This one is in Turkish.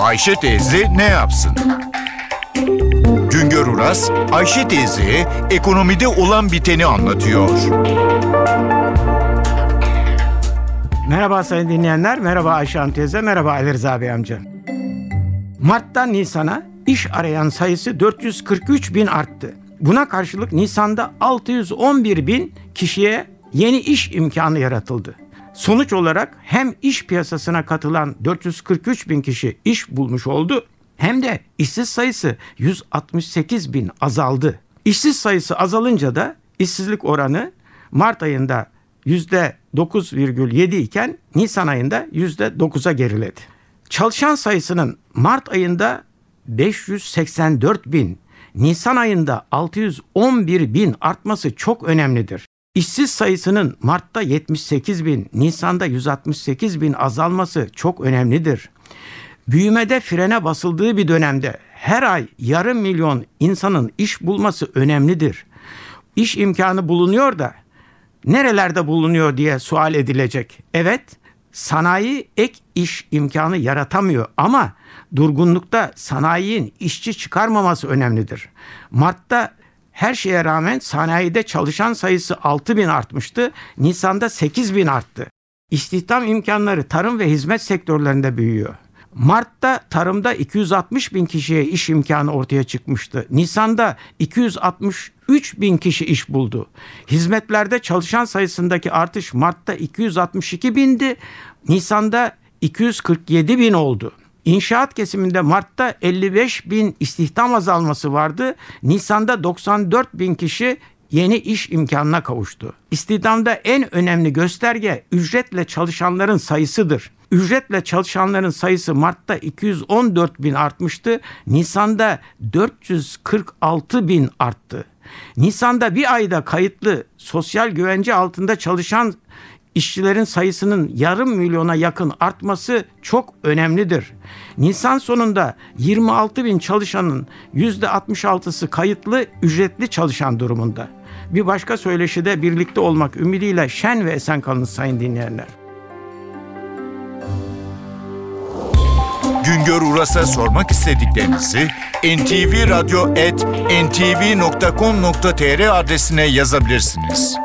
Ayşe teyze ne yapsın? Güngör Uras, Ayşe teyze ekonomide olan biteni anlatıyor. Merhaba sayın dinleyenler, merhaba Ayşe Hanım teyze, merhaba Ali Rıza Bey amca. Mart'tan Nisan'a iş arayan sayısı 443 bin arttı. Buna karşılık Nisan'da 611 bin kişiye yeni iş imkanı yaratıldı. Sonuç olarak hem iş piyasasına katılan 443 bin kişi iş bulmuş oldu hem de işsiz sayısı 168 bin azaldı. İşsiz sayısı azalınca da işsizlik oranı Mart ayında %9,7 iken Nisan ayında %9'a geriledi. Çalışan sayısının Mart ayında 584 bin, Nisan ayında 611 bin artması çok önemlidir. İşsiz sayısının Mart'ta 78 bin, Nisan'da 168 bin azalması çok önemlidir. Büyümede frene basıldığı bir dönemde her ay yarım milyon insanın iş bulması önemlidir. İş imkanı bulunuyor da nerelerde bulunuyor diye sual edilecek. Evet, sanayi ek iş imkanı yaratamıyor ama durgunlukta sanayinin işçi çıkarmaması önemlidir. Mart'ta her şeye rağmen sanayide çalışan sayısı 6 bin artmıştı. Nisan'da 8 bin arttı. İstihdam imkanları tarım ve hizmet sektörlerinde büyüyor. Mart'ta tarımda 260 bin kişiye iş imkanı ortaya çıkmıştı. Nisan'da 263 bin kişi iş buldu. Hizmetlerde çalışan sayısındaki artış Mart'ta 262 bindi. Nisan'da 247 bin oldu. İnşaat kesiminde Mart'ta 55 bin istihdam azalması vardı. Nisan'da 94 bin kişi yeni iş imkanına kavuştu. İstihdamda en önemli gösterge ücretle çalışanların sayısıdır. Ücretle çalışanların sayısı Mart'ta 214 bin artmıştı. Nisan'da 446 bin arttı. Nisan'da bir ayda kayıtlı sosyal güvence altında çalışan işçilerin sayısının yarım milyona yakın artması çok önemlidir. Nisan sonunda 26 bin çalışanın %66'sı kayıtlı ücretli çalışan durumunda. Bir başka söyleşide birlikte olmak ümidiyle şen ve esen kalın sayın dinleyenler. Güngör Uras'a sormak istediklerinizi ntvradio.com.tr adresine yazabilirsiniz.